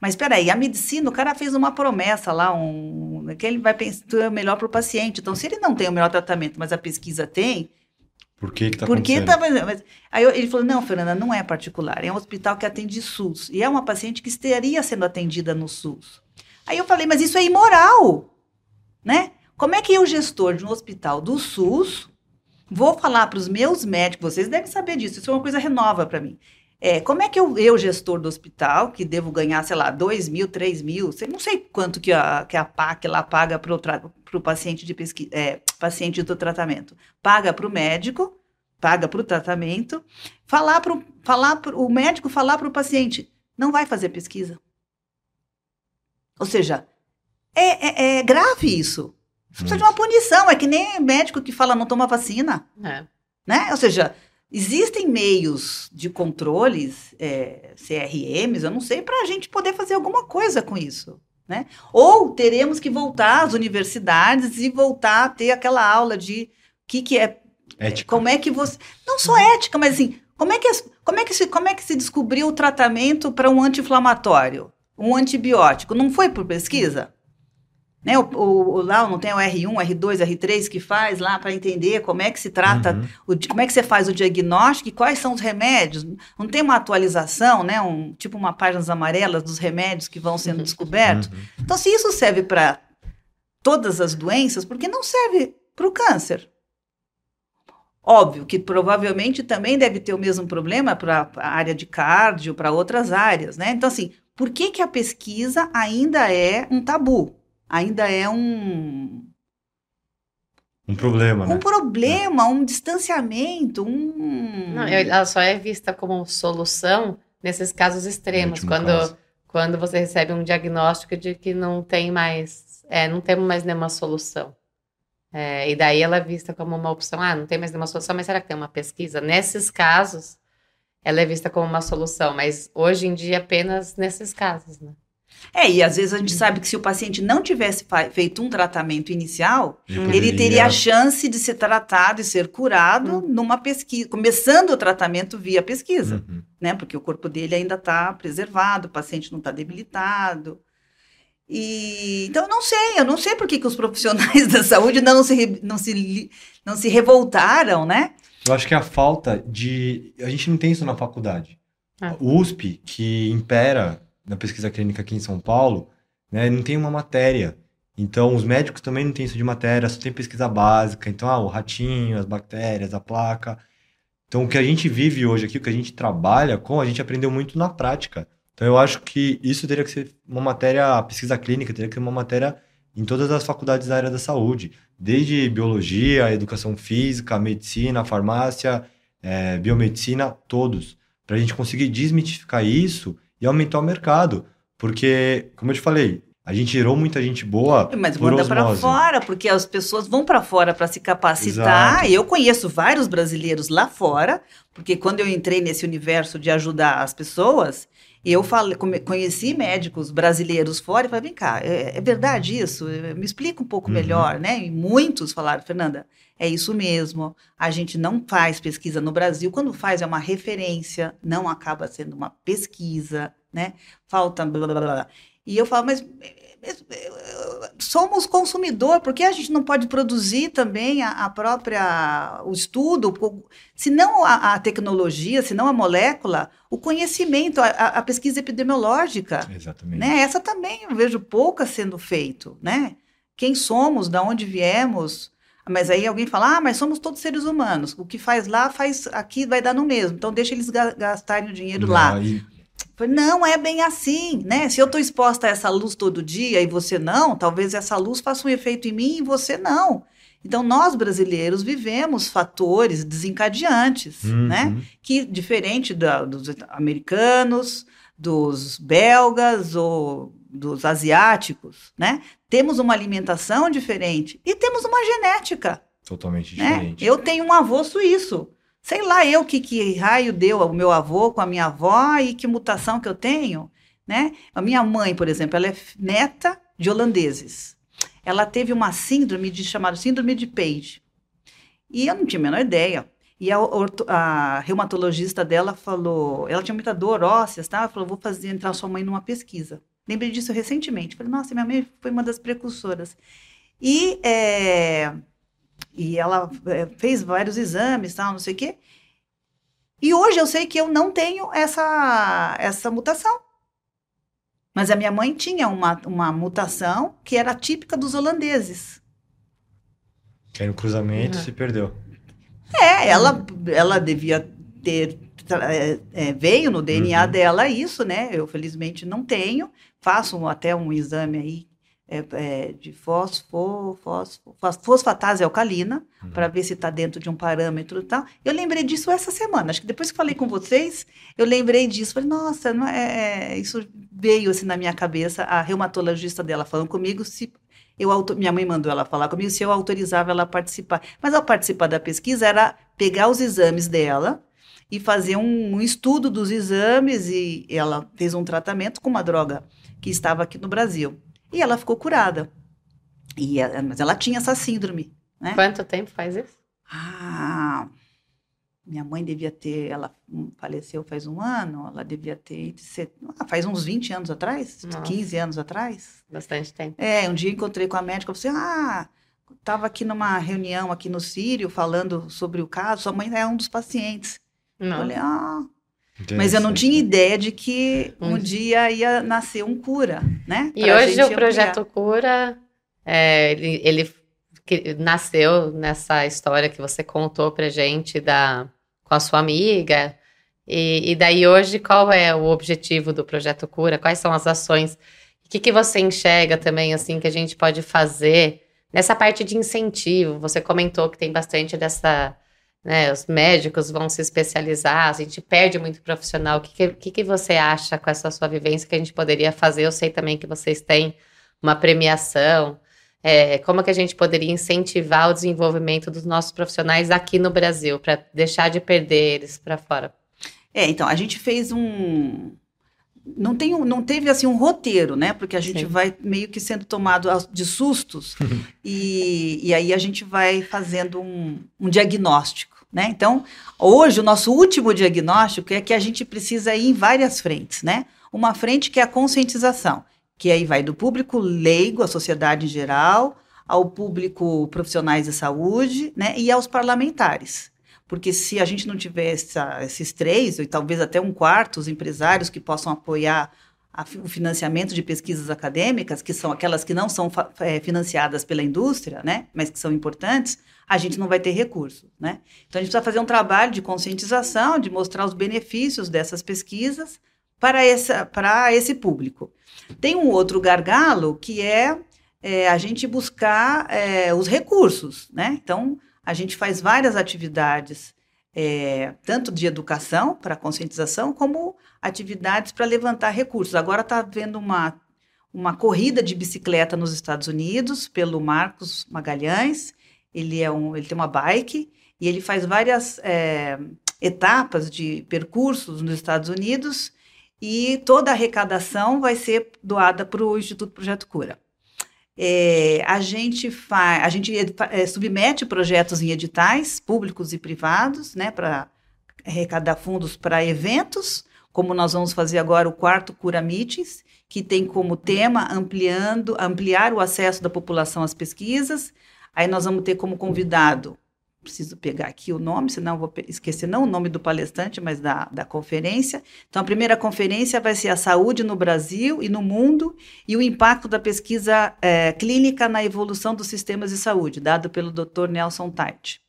mas espera aí, a medicina, o cara fez uma promessa lá, um, que ele vai pensar é melhor para o paciente. Então, se ele não tem o melhor tratamento, mas a pesquisa tem, por que que tá Por que tá mas, Aí ele falou, não, Fernanda, não é particular, é um hospital que atende SUS. E é uma paciente que estaria sendo atendida no SUS. Aí eu falei, mas isso é imoral, né? Como é que eu, gestor de um hospital do SUS, vou falar para os meus médicos, vocês devem saber disso, isso é uma coisa renova para mim. É, como é que eu, eu, gestor do hospital, que devo ganhar, sei lá, 2 mil, 3 mil, não sei quanto que a, que a PAC lá paga para o paciente de pesquisa, é, paciente do tratamento, paga para o médico, paga para o tratamento, falar para falar o médico falar para o paciente, não vai fazer pesquisa. Ou seja, é, é, é grave isso. Precisa de uma punição. É que nem médico que fala não toma vacina. É. Né? Ou seja, existem meios de controles, é, CRMs, eu não sei, para a gente poder fazer alguma coisa com isso. Né? Ou teremos que voltar às universidades e voltar a ter aquela aula de o que, que é. Ética. Como é que você. Não só ética, mas assim, como é que, como é que, se, como é que se descobriu o tratamento para um anti-inflamatório? Um antibiótico. Não foi por pesquisa? Né, o, o, lá não tem o R1, R2, R3 que faz lá para entender como é que se trata, uhum. o, como é que você faz o diagnóstico e quais são os remédios. Não tem uma atualização, né, um, tipo uma páginas amarelas dos remédios que vão sendo descobertos. Uhum. Então, se isso serve para todas as doenças, por que não serve para o câncer? Óbvio que provavelmente também deve ter o mesmo problema para a área de cardio, para outras áreas, né? Então, assim, por que, que a pesquisa ainda é um tabu? Ainda é um. Um problema, né? Um problema, um distanciamento, um. Não, ela só é vista como solução nesses casos extremos, quando, caso. quando você recebe um diagnóstico de que não tem mais, é, não temos mais nenhuma solução. É, e daí ela é vista como uma opção, ah, não tem mais nenhuma solução, mas será que tem uma pesquisa? Nesses casos, ela é vista como uma solução, mas hoje em dia apenas nesses casos, né? É, e às vezes a gente sabe que se o paciente não tivesse feito um tratamento inicial, ele teria a chance de ser tratado e ser curado uhum. numa pesquisa, começando o tratamento via pesquisa, uhum. né? Porque o corpo dele ainda está preservado, o paciente não está debilitado. E, então, eu não sei, eu não sei por que, que os profissionais da saúde não se, não, se, não se revoltaram, né? Eu acho que a falta de. A gente não tem isso na faculdade. Ah. O USP, que impera na pesquisa clínica aqui em São Paulo, né, não tem uma matéria. Então, os médicos também não têm isso de matéria, só tem pesquisa básica. Então, ah, o ratinho, as bactérias, a placa. Então, o que a gente vive hoje aqui, o que a gente trabalha com, a gente aprendeu muito na prática. Então, eu acho que isso teria que ser uma matéria, a pesquisa clínica teria que ser uma matéria em todas as faculdades da área da saúde desde biologia, educação física, medicina, farmácia, é, biomedicina, todos, para a gente conseguir desmitificar isso e aumentar o mercado. Porque, como eu te falei, a gente gerou muita gente boa. Mas manda para fora, porque as pessoas vão para fora para se capacitar. Exato. Eu conheço vários brasileiros lá fora, porque quando eu entrei nesse universo de ajudar as pessoas, eu falei, conheci médicos brasileiros fora e falei, vem cá, é, é verdade isso? Me explica um pouco uhum. melhor, né? E muitos falaram, Fernanda, é isso mesmo. A gente não faz pesquisa no Brasil. Quando faz, é uma referência, não acaba sendo uma pesquisa, né? Falta blá blá blá. E eu falo, mas somos consumidor, por que a gente não pode produzir também a, a própria, o estudo, se não a, a, tecnologia, se não a molécula, o conhecimento, a, a, pesquisa epidemiológica. Exatamente. Né? Essa também eu vejo pouca sendo feito, né? Quem somos, da onde viemos, mas aí alguém fala, ah, mas somos todos seres humanos, o que faz lá, faz aqui, vai dar no mesmo, então deixa eles gastarem o dinheiro não, lá. E Falei, não é bem assim, né? Se eu estou exposta a essa luz todo dia e você não, talvez essa luz faça um efeito em mim e você não. Então, nós brasileiros vivemos fatores desencadeantes, Uhum. né? Que, diferente da- dos americanos, dos belgas ou dos asiáticos, né? Temos uma alimentação diferente e temos uma genética, Totalmente né? diferente. Eu tenho um avô suíço. Sei lá eu que, que raio deu o meu avô com a minha avó e que mutação que eu tenho, né? A minha mãe, por exemplo, ela é neta de holandeses. Ela teve uma síndrome de chamada síndrome de Page. E eu não tinha a menor ideia. E a, a reumatologista dela falou, ela tinha muita dor óssea, tá? Ela falou, vou fazer entrar sua mãe numa pesquisa. Lembrei disso recentemente. Falei, nossa, minha mãe foi uma das precursoras. E, é, e ela é, fez vários exames, tal, não sei o quê. E hoje eu sei que eu não tenho essa, essa mutação. Mas a minha mãe tinha uma, uma mutação que era típica dos holandeses. Que aí no cruzamento Uhum. se perdeu. É, ela, ela devia ter. é, veio no DNA Uhum. dela isso, né? Eu felizmente não tenho. Faço até um exame aí é, é, de fosfo, fos- fosfatase alcalina Uhum. para ver se está dentro de um parâmetro e tal. Eu lembrei disso essa semana. Acho que depois que falei com vocês, eu lembrei disso. Falei, nossa, não é, é- isso veio assim na minha cabeça. A reumatologista dela falando comigo se eu minha mãe mandou ela falar comigo se eu autorizava ela a participar. Mas ao participar da pesquisa era pegar os exames dela e fazer um, um estudo dos exames e ela fez um tratamento com uma droga que estava aqui no Brasil. E ela ficou curada. E, ela- mas ela tinha essa síndrome. né? Quanto tempo faz isso? Ah, minha mãe devia ter, ela faleceu faz um ano, ela devia ter, ah, faz uns 20 anos atrás, Nossa. 15 anos atrás. Bastante tempo. É, um dia eu encontrei com a médica, eu falei, ah, estava aqui numa reunião aqui no Sírio, falando sobre o caso, sua mãe é um dos pacientes. Eu Não. falei, ah, mas eu não tinha ideia de que um Um dia ia nascer um cura, né? E Pra hoje o ampliar. Projeto Cura, é, ele, ele que- nasceu nessa história que você contou pra gente da, com a sua amiga. E, e daí hoje, qual é o objetivo do Projeto Cura? Quais são as ações? O que, que você enxerga também, assim, que a gente pode fazer nessa parte de incentivo? Você comentou que tem bastante dessa... Né, os médicos vão se especializar, a gente perde muito profissional. O que, que, que você acha com essa sua vivência que a gente poderia fazer? Eu sei também que vocês têm uma premiação. É, como que a gente poderia incentivar o desenvolvimento dos nossos profissionais aqui no Brasil, para deixar de perder eles para fora? É, então, a gente fez um. Não, tem um, não teve assim um roteiro, né? Porque a gente Sim. vai meio que sendo tomado de sustos e, e aí a gente vai fazendo um, um diagnóstico, né? Então, hoje o nosso último diagnóstico é que a gente precisa ir em várias frentes, né? Uma frente que é a conscientização, que aí vai do público leigo, a sociedade em geral, ao público profissionais de saúde, né? E aos parlamentares. Porque se a gente não tiver essa- esses três, e talvez até um quarto, os empresários que possam apoiar a o financiamento de pesquisas acadêmicas, que são aquelas que não são eh, financiadas pela indústria, né, mas que são importantes, a gente não vai ter recurso. Né? Então, a gente precisa fazer um trabalho de conscientização, de mostrar os benefícios dessas pesquisas para, essa, para esse público. Tem um outro gargalo que é, eh, a gente buscar eh, os recursos. Né? Então, a gente faz várias atividades, é, tanto de educação para conscientização, como atividades para levantar recursos. Agora está havendo uma, uma corrida de bicicleta nos Estados Unidos pelo Marcos Magalhães. Ele, é um, ele tem uma bike e ele faz várias é, etapas de percursos nos Estados Unidos e toda a arrecadação vai ser doada para o Instituto Projeto Cura. É, a gente faz, a gente é, submete projetos em editais públicos e privados, né, para arrecadar fundos para eventos, como nós vamos fazer agora o quarto Cura Meetings, que tem como tema ampliando, ampliar o acesso da população às pesquisas. Aí nós vamos ter como convidado, preciso pegar aqui o nome, senão vou esquecer não o nome do palestrante, mas da, da conferência. Então, a primeira conferência vai ser a saúde no Brasil e no mundo e o impacto da pesquisa é, clínica na evolução dos sistemas de saúde, dado pelo Dr. Nelson Tite.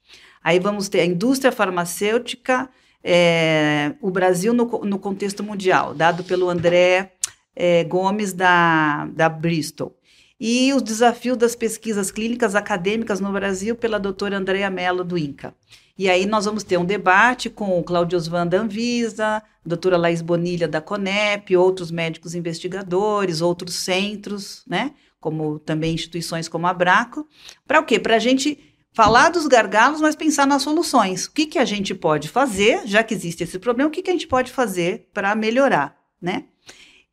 Aí vamos ter a indústria farmacêutica é, o Brasil no, no, contexto mundial, dado pelo André é, Gomes da, da Bristol. E os desafios das pesquisas clínicas acadêmicas no Brasil pela doutora Andrea Mello do INCA. E aí nós vamos ter um debate com o Claudio Osvan da Anvisa, a doutora Laís Bonilha da CONEP, outros médicos investigadores, outros centros, né? Como também instituições como a Braco. Para o quê? Para a gente falar dos gargalos, mas pensar nas soluções. O que, que a gente pode fazer, já que existe esse problema, o que, que a gente pode fazer para melhorar, né?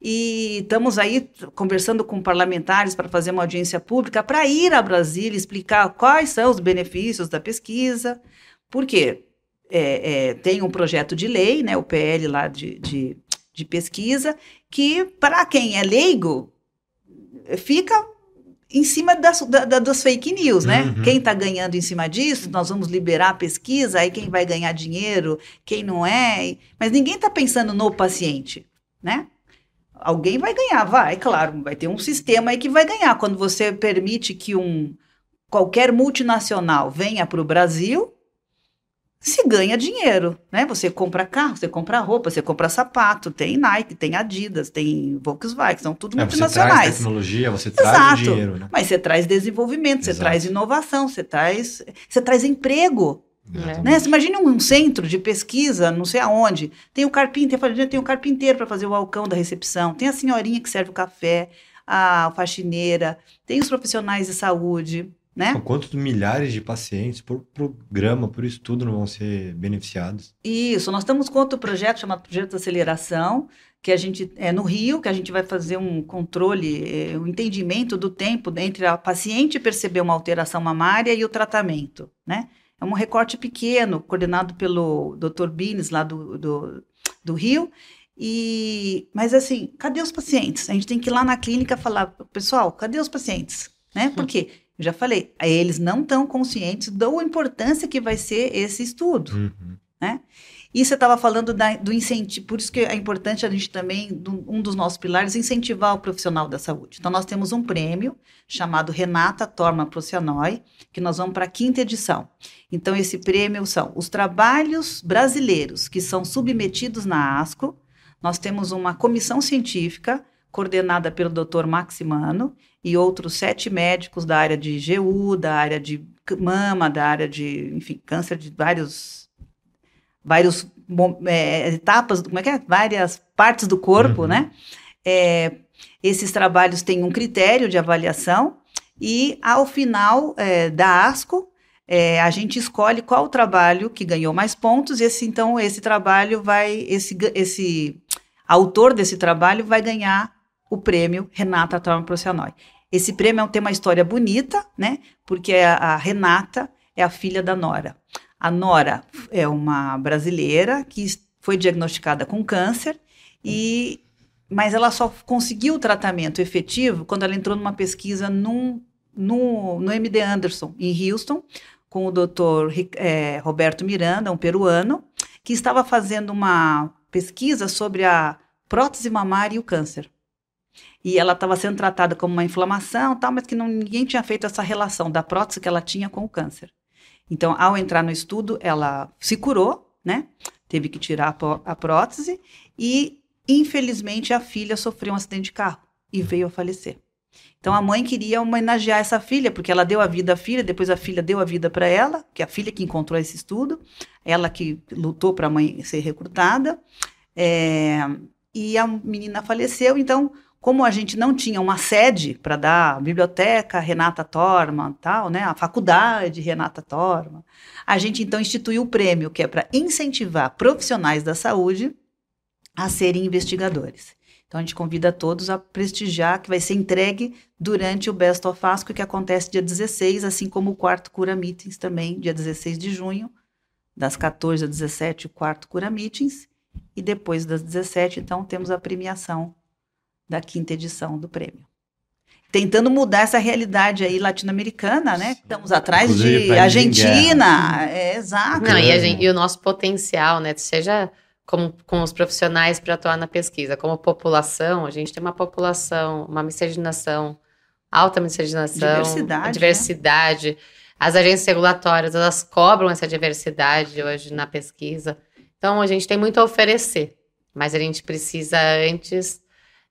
E estamos aí conversando com parlamentares para fazer uma audiência pública para ir a Brasília explicar quais são os benefícios da pesquisa, por quê? É, é, tem um projeto de lei, né, o PL lá de, de, de pesquisa, que para quem é leigo fica em cima das, da, das fake news, né? Uhum. Quem está ganhando em cima disso, nós vamos liberar a pesquisa, aí quem vai ganhar dinheiro, quem não é. Mas ninguém está pensando no paciente, né? Alguém vai ganhar, vai, claro, vai ter um sistema aí que vai ganhar. Quando você permite que um qualquer multinacional venha para o Brasil, se ganha dinheiro, né? Você compra carro, você compra roupa, você compra sapato, tem Nike, tem Adidas, tem Volkswagen, são tudo é, multinacionais. Você traz tecnologia, você traz Exato. dinheiro, né? Mas você traz desenvolvimento, Exato. você traz inovação, você traz, você traz emprego. Né? Você imagina um centro de pesquisa, não sei aonde, tem o carpinteiro, tem o carpinteiro para fazer o balcão da recepção, tem a senhorinha que serve o café, a faxineira, tem os profissionais de saúde, né? Quantos milhares de pacientes por programa, por estudo não vão ser beneficiados? Isso, nós estamos com outro projeto chamado Projeto de Aceleração, que a gente é no Rio, que a gente vai fazer um controle, um entendimento do tempo entre a paciente perceber uma alteração mamária e o tratamento, né? É um recorte pequeno, coordenado pelo Dr. Bines, lá do, do, do Rio, e, mas assim, cadê os pacientes? A gente tem que ir lá na clínica falar, pessoal, cadê os pacientes? Né? Por quê? Eu já falei, eles não estão conscientes da importância que vai ser esse estudo, uhum. né? E você estava falando da, do incentivo, por isso que é importante a gente também, do, um dos nossos pilares, incentivar o profissional da saúde. Então, nós temos um prêmio chamado Renata Torma Procianoi, que nós vamos para a quinta edição. Então, esse prêmio são os trabalhos brasileiros que são submetidos na ASCO. Nós temos uma comissão científica coordenada pelo Dr. Maximano, e outros sete médicos da área de GU, da área de mama, da área de, enfim, câncer de vários, vários é, etapas, como é que é? Várias partes do corpo, uhum. né? É, esses trabalhos têm um critério de avaliação e, ao final é, da ASCO, é, a gente escolhe qual o trabalho que ganhou mais pontos, e esse, então esse trabalho vai, esse, esse autor desse trabalho vai ganhar o prêmio Renata Torma Procianoi. Esse prêmio tem uma história bonita, né? Porque a, a Renata é a filha da Nora. A Nora é uma brasileira que foi diagnosticada com câncer e mas ela só conseguiu o tratamento efetivo quando ela entrou numa pesquisa num, no, no MD Anderson, em Houston, com o doutor é, Roberto Miranda, um peruano, que estava fazendo uma pesquisa sobre a prótese mamária e o câncer e ela estava sendo tratada como uma inflamação, tal, mas que não, ninguém tinha feito essa relação da prótese que ela tinha com o câncer. Então, ao entrar no estudo, ela se curou, né? Teve que tirar a, prótese e, infelizmente, a filha sofreu um acidente de carro e veio a falecer. Então a mãe queria homenagear essa filha, porque ela deu a vida à filha, depois a filha deu a vida para ela, que é a filha que encontrou esse estudo, ela que lutou para a mãe ser recrutada, é, e a menina faleceu. Então como a gente não tinha uma sede para dar a biblioteca Renata Torma, tal, né, a faculdade Renata Torma, a gente então instituiu o prêmio que é para incentivar profissionais da saúde a serem investigadores. Então a gente convida todos a prestigiar, que vai ser entregue durante o Best of Asco, que acontece dia 16, assim como o quarto Cura Meetings também, dia 16 de junho, das 14 às 17, o quarto Cura Meetings, e depois das 17, então, temos a premiação da quinta edição do prêmio. Tentando mudar essa realidade aí latino-americana, né? Estamos atrás Inclusive, de Argentina, é, exato. Não, e, gente, e, o nosso potencial, né? Seja como, com os profissionais para atuar na pesquisa, como população, a gente tem uma população, uma miscigenação, alta miscigenação, diversidade, né? diversidade. Né? As agências regulatórias, elas cobram essa diversidade hoje na pesquisa. Então a gente tem muito a oferecer, mas a gente precisa antes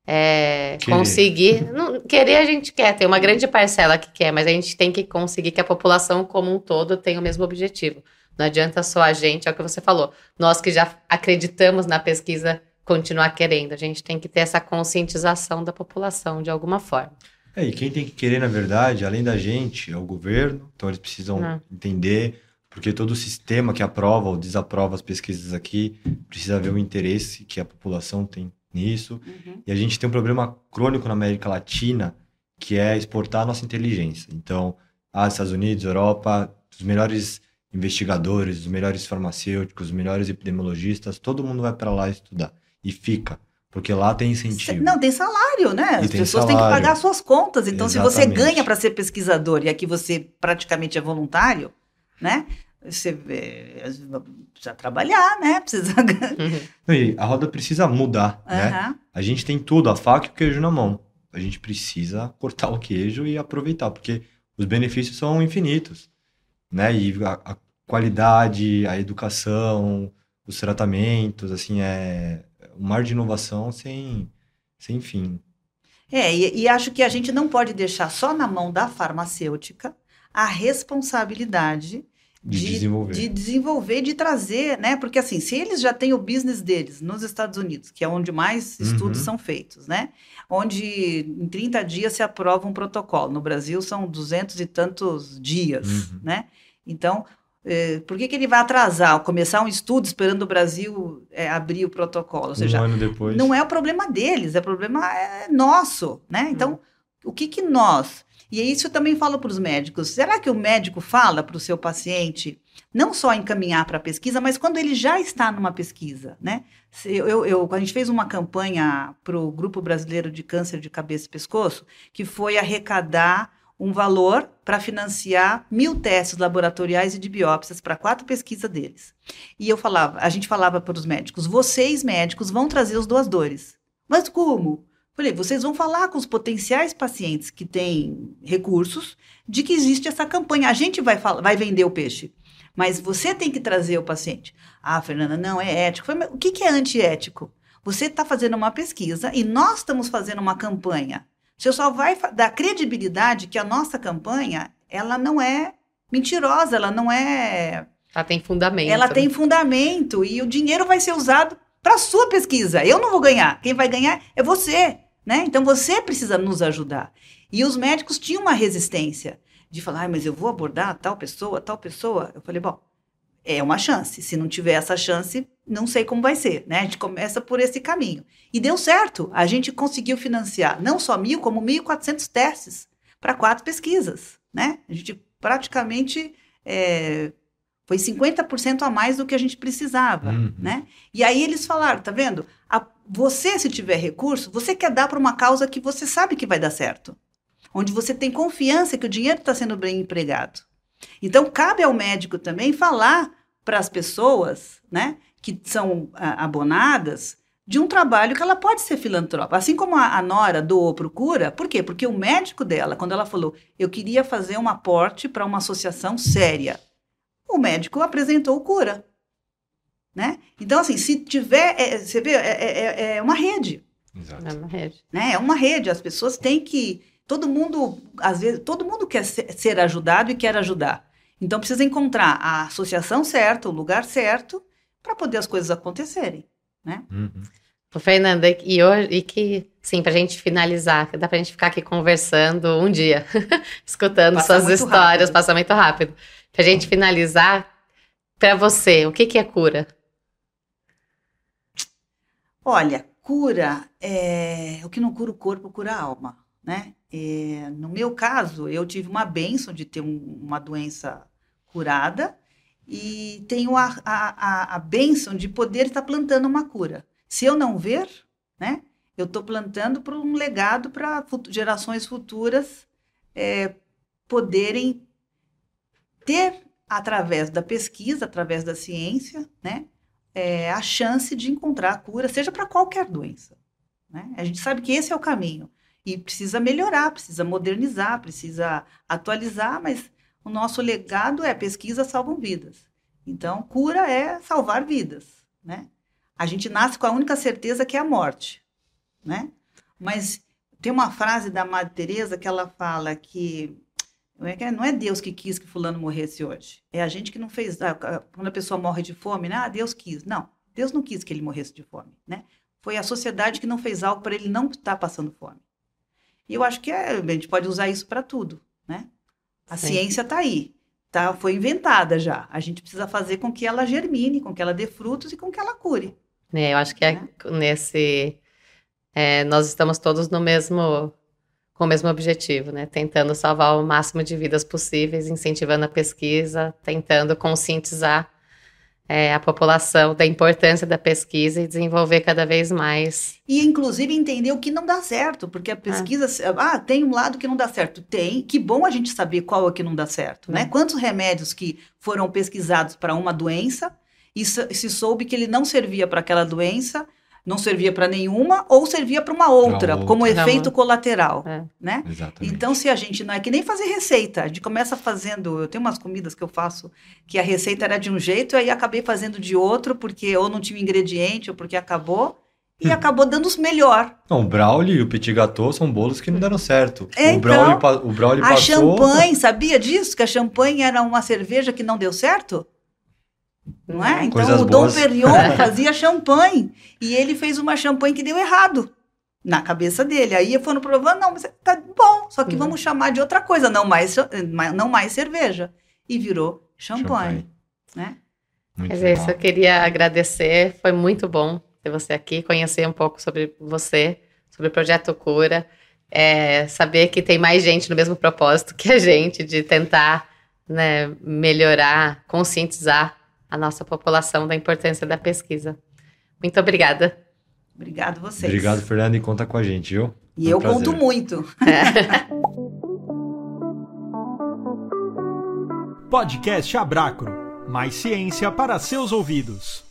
é, Querer. conseguir. Não, querer a gente quer, tem uma grande parcela que quer, mas a gente tem que conseguir que a população como um todo tenha o mesmo objetivo. Não adianta só a gente, é o que você falou. Nós que já acreditamos na pesquisa continuar querendo. A gente tem que ter essa conscientização da população de alguma forma. É, e quem tem que querer, na verdade, além da gente, é o governo. Então eles precisam Não. entender, porque todo o sistema que aprova ou desaprova as pesquisas aqui precisa ver o interesse que a população tem nisso. Uhum. E a gente tem um problema crônico na América Latina, que é exportar a nossa inteligência. Então, ah, Estados Unidos, Europa, os melhores investigadores, os melhores farmacêuticos, os melhores epidemiologistas, todo mundo vai para lá estudar e fica, porque lá tem incentivo. Não, tem salário, né? E As tem pessoas têm que salário. pagar suas contas. Então, se você Exatamente. ganha para ser pesquisador e aqui você praticamente é voluntário, né? Você precisa trabalhar, né? Precisa. E a roda precisa mudar, né? Aham. A gente tem tudo, a faca e o queijo na mão. A gente precisa cortar o queijo e aproveitar, porque os benefícios são infinitos, né? E a, a qualidade, a educação, os tratamentos, assim, é um mar de inovação sem, sem fim. É, e, e acho que a gente não pode deixar só na mão da farmacêutica a responsabilidade De desenvolver. de desenvolver, de trazer, né? Porque assim, se eles já têm o business deles nos Estados Unidos, que é onde mais estudos Uhum. são feitos, né? Onde em 30 dias se aprova um protocolo. No Brasil são duzentos e tantos dias, Uhum. né? Então, eh, por que, que ele vai atrasar, começar um estudo esperando o Brasil eh, abrir o protocolo? Ou seja, um ano depois. não é o problema deles, é problema é, nosso, né? Então, o que que nós... E isso eu também falo para os médicos. Será que o médico fala para o seu paciente não só encaminhar para a pesquisa, mas quando ele já está numa pesquisa, né? Eu, eu- a gente fez uma campanha para o Grupo Brasileiro de Câncer de Cabeça e Pescoço, que foi arrecadar um valor para financiar mil testes laboratoriais e de biópsias para quatro pesquisas deles. E eu falava, a gente falava para os médicos, vocês médicos vão trazer os doadores. Mas como? Falei, vocês vão falar com os potenciais pacientes que têm recursos de que existe essa campanha. A gente vai, fala- vai vender o peixe, mas você tem que trazer o paciente. Ah, Fernanda, não é ético. Falei, o que, que é antiético? Você está fazendo uma pesquisa e nós estamos fazendo uma campanha. Você só vai dar credibilidade que a nossa campanha, ela não é mentirosa, ela não é Ela tem fundamento. ela tem fundamento e o dinheiro vai ser usado para sua pesquisa. Eu não vou ganhar. Quem vai ganhar é você, né? Então você precisa nos ajudar. E os médicos tinham uma resistência de falar, "Ai, mas eu vou abordar tal pessoa, tal pessoa. Eu falei, bom, é uma chance. Se não tiver essa chance, não sei como vai ser, né? A gente começa por esse caminho. E deu certo. A gente conseguiu financiar não só mil, como 1.400 testes para quatro pesquisas, né? A gente praticamente é, foi 50% a mais do que a gente precisava, Uhum. né? E aí eles falaram, tá vendo? A- você, se tiver recurso, você quer dar para uma causa que você sabe que vai dar certo. Onde você tem confiança que o dinheiro está sendo bem empregado. Então, cabe ao médico também falar para as pessoas, né, que são ah, abonadas, de um trabalho que ela pode ser filantrópica. Assim como a, a Nora doou procura, por quê? Porque o médico dela, quando ela falou, eu queria fazer um aporte para uma associação séria, o médico apresentou o cura. Né? Então, assim, se tiver, é, você vê, é, é- é uma rede Exato. É uma rede. né? É uma rede, as pessoas têm que. Todo mundo, às vezes, todo mundo quer ser, ajudado e quer ajudar. Então precisa encontrar a associação certa, o lugar certo, para poder as coisas acontecerem. Uhum. Ô, Fernanda, e hoje, e que, sim, pra gente finalizar, dá pra gente ficar aqui conversando um dia, escutando Passa suas histórias, rápido. passa muito rápido. Pra gente finalizar, pra você, o que que é cura? Olha, cura é o que não cura o corpo, cura a alma, né? É, no meu caso, eu tive uma bênção de ter um- uma doença curada e tenho a, a, a, a bênção de poder estar plantando uma cura. Se eu não ver, né? Eu estou plantando para um legado para gerações futuras é, poderem ter, através da pesquisa, através da ciência, né? é, a chance de encontrar a cura, seja para qualquer doença. Né? A gente sabe que esse é o caminho. E precisa melhorar, precisa modernizar, precisa atualizar, mas o nosso legado é pesquisa salvam vidas. Então, cura é salvar vidas. né? A gente nasce com a única certeza que é a morte, né? Mas tem uma frase da Madre Teresa que ela fala que é não é Deus que quis que fulano morresse hoje. É a gente que não fez. Quando a pessoa morre de fome, né? Ah, Deus quis. Não, Deus não quis que ele morresse de fome, né? Foi a sociedade que não fez algo para ele não estar passando fome. E eu acho que é, a gente pode usar isso para tudo, né? A Sim. ciência está aí, tá? Foi inventada já. A gente precisa fazer com que ela germine, com que ela dê frutos e com que ela cure. É, eu acho que é né? nesse é, nós estamos todos no mesmo com o mesmo objetivo, né? Tentando salvar o máximo de vidas possíveis, incentivando a pesquisa, tentando conscientizar é, a população da importância da pesquisa e desenvolver cada vez mais. E, inclusive, entender o que não dá certo, porque a pesquisa. Ah, ah tem um lado que não dá certo. Tem. Que bom a gente saber qual é o que não dá certo, né? Hum. Quantos remédios que foram pesquisados para uma doença e se soube que ele não servia para aquela doença não servia para nenhuma ou servia para uma outra, outra, como efeito colateral, é. né? Exatamente. Então, se a gente não é que nem fazer receita, a gente começa fazendo, eu tenho umas comidas que eu faço que a receita era de um jeito, aí acabei fazendo de outro porque ou não tinha ingrediente ou porque acabou. E hum. acabou dando os melhor. Não, o Brauli e o Petit Gâteau são bolos que não deram certo. É, o, Brauli, então, o Brauli a passou... champanhe, sabia disso? Que a champanhe era uma cerveja que não deu certo? Não é? Então Coisas o Dom boas. Perignon fazia champanhe e ele fez uma champanhe que deu errado na cabeça dele. Aí foram provando, não, mas tá bom, só que uhum. vamos chamar de outra coisa, não mais, não mais cerveja. E virou champanhe, champanhe. né? Muito mas é isso, eu queria agradecer, foi muito bom ter você aqui, conhecer um pouco sobre você, sobre o Projeto Cura, é, saber que tem mais gente no mesmo propósito que a gente, de tentar né, melhorar, conscientizar a nossa população da importância da pesquisa. Muito obrigada. Obrigado vocês. Obrigado, Fernando, e conta com a gente, viu? E um eu prazer. conto muito. É. Podcast Abracro. Mais ciência para seus ouvidos.